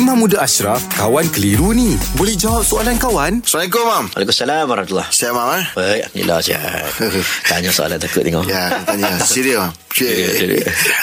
Imam Muda Ashraf, kawan keliru ni. Boleh jawab soalan kawan? Assalamualaikum, Mam. Waalaikumsalam warahmatullahi Siap, Mam, eh? Baik, Alhamdulillah sihat. Tanya soalan takut tengok. Ya, tanya. Serius, Mam.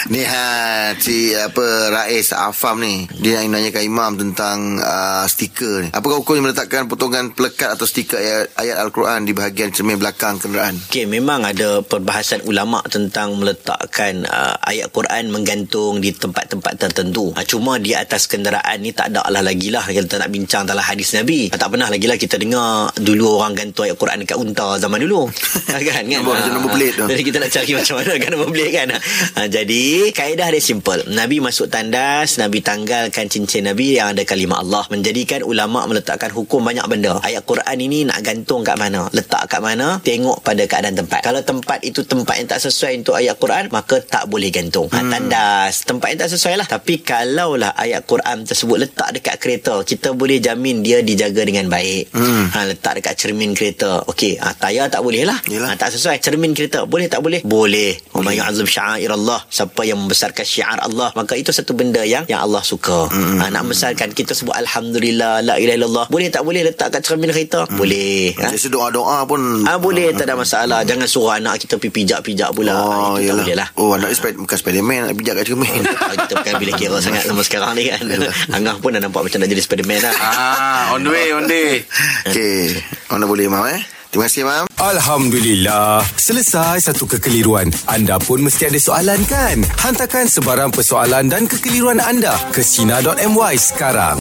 Ni ha, si apa Rais Afam ni dia yang nanyakan imam tentang uh, stiker ni. Apakah hukumnya meletakkan potongan pelekat atau stiker ayat, ayat Al-Quran di bahagian cermin belakang kenderaan? Okey, memang ada perbahasan ulama tentang meletakkan uh, ayat Quran menggantung di tempat-tempat tertentu. Uh, cuma di atas kenderaan ni tak ada lah lagi lah kita nak bincang tentang hadis Nabi. Tak pernah lagi lah kita dengar dulu orang gantung ayat Quran dekat unta zaman dulu. Kan? kan? Nombor- Ah, nombor plate. Jadi kita nak cari macam mana kan nombor plate kan. Ha, jadi kaedah dia simple. Nabi masuk tandas, Nabi tanggalkan cincin Nabi yang ada kalimah Allah. Menjadikan ulama meletakkan hukum banyak benda. Ayat Quran ini nak gantung kat mana? Letak kat mana? Tengok pada keadaan tempat. Kalau tempat itu tempat yang tak sesuai untuk ayat Quran, maka tak boleh gantung. Ha, tandas, tempat yang tak sesuai lah. Tapi kalaulah ayat Quran tersebut letak dekat kereta, kita boleh jamin dia dijaga dengan baik. Hmm. Ha, letak dekat cermin kereta. Okey, ha, tayar tak boleh lah. Yelah. Ha, tak sesuai. Cermin kereta boleh tak boleh? Boleh. Wa may yu'azzim sya'air Allah. Siapa yang membesarkan syiar Allah, maka itu satu benda yang yang Allah suka. Hmm. Ha, nak membesarkan kita sebut alhamdulillah la ilaha illallah. Boleh tak boleh letak kat cermin kereta? Boleh. Ha? Jadi doa-doa pun Ah boleh tak ada masalah. Jangan suruh anak kita pergi pijak-pijak pula. Oh, itu tak boleh lah. Oh, anak Spider- bukan Spiderman nak bijak kat cermin. Kita bukan bila kira sangat sama sekarang ni kan. Angah pun dah nampak macam nak jadi Spiderman lah. Ah, on the way, on the way. Okey, mana boleh, Mam, eh? Terima kasih, Mam. Alhamdulillah. Selesai satu kekeliruan. Anda pun mesti ada soalan kan? Hantarkan sebarang persoalan dan kekeliruan anda ke Sina.my sekarang.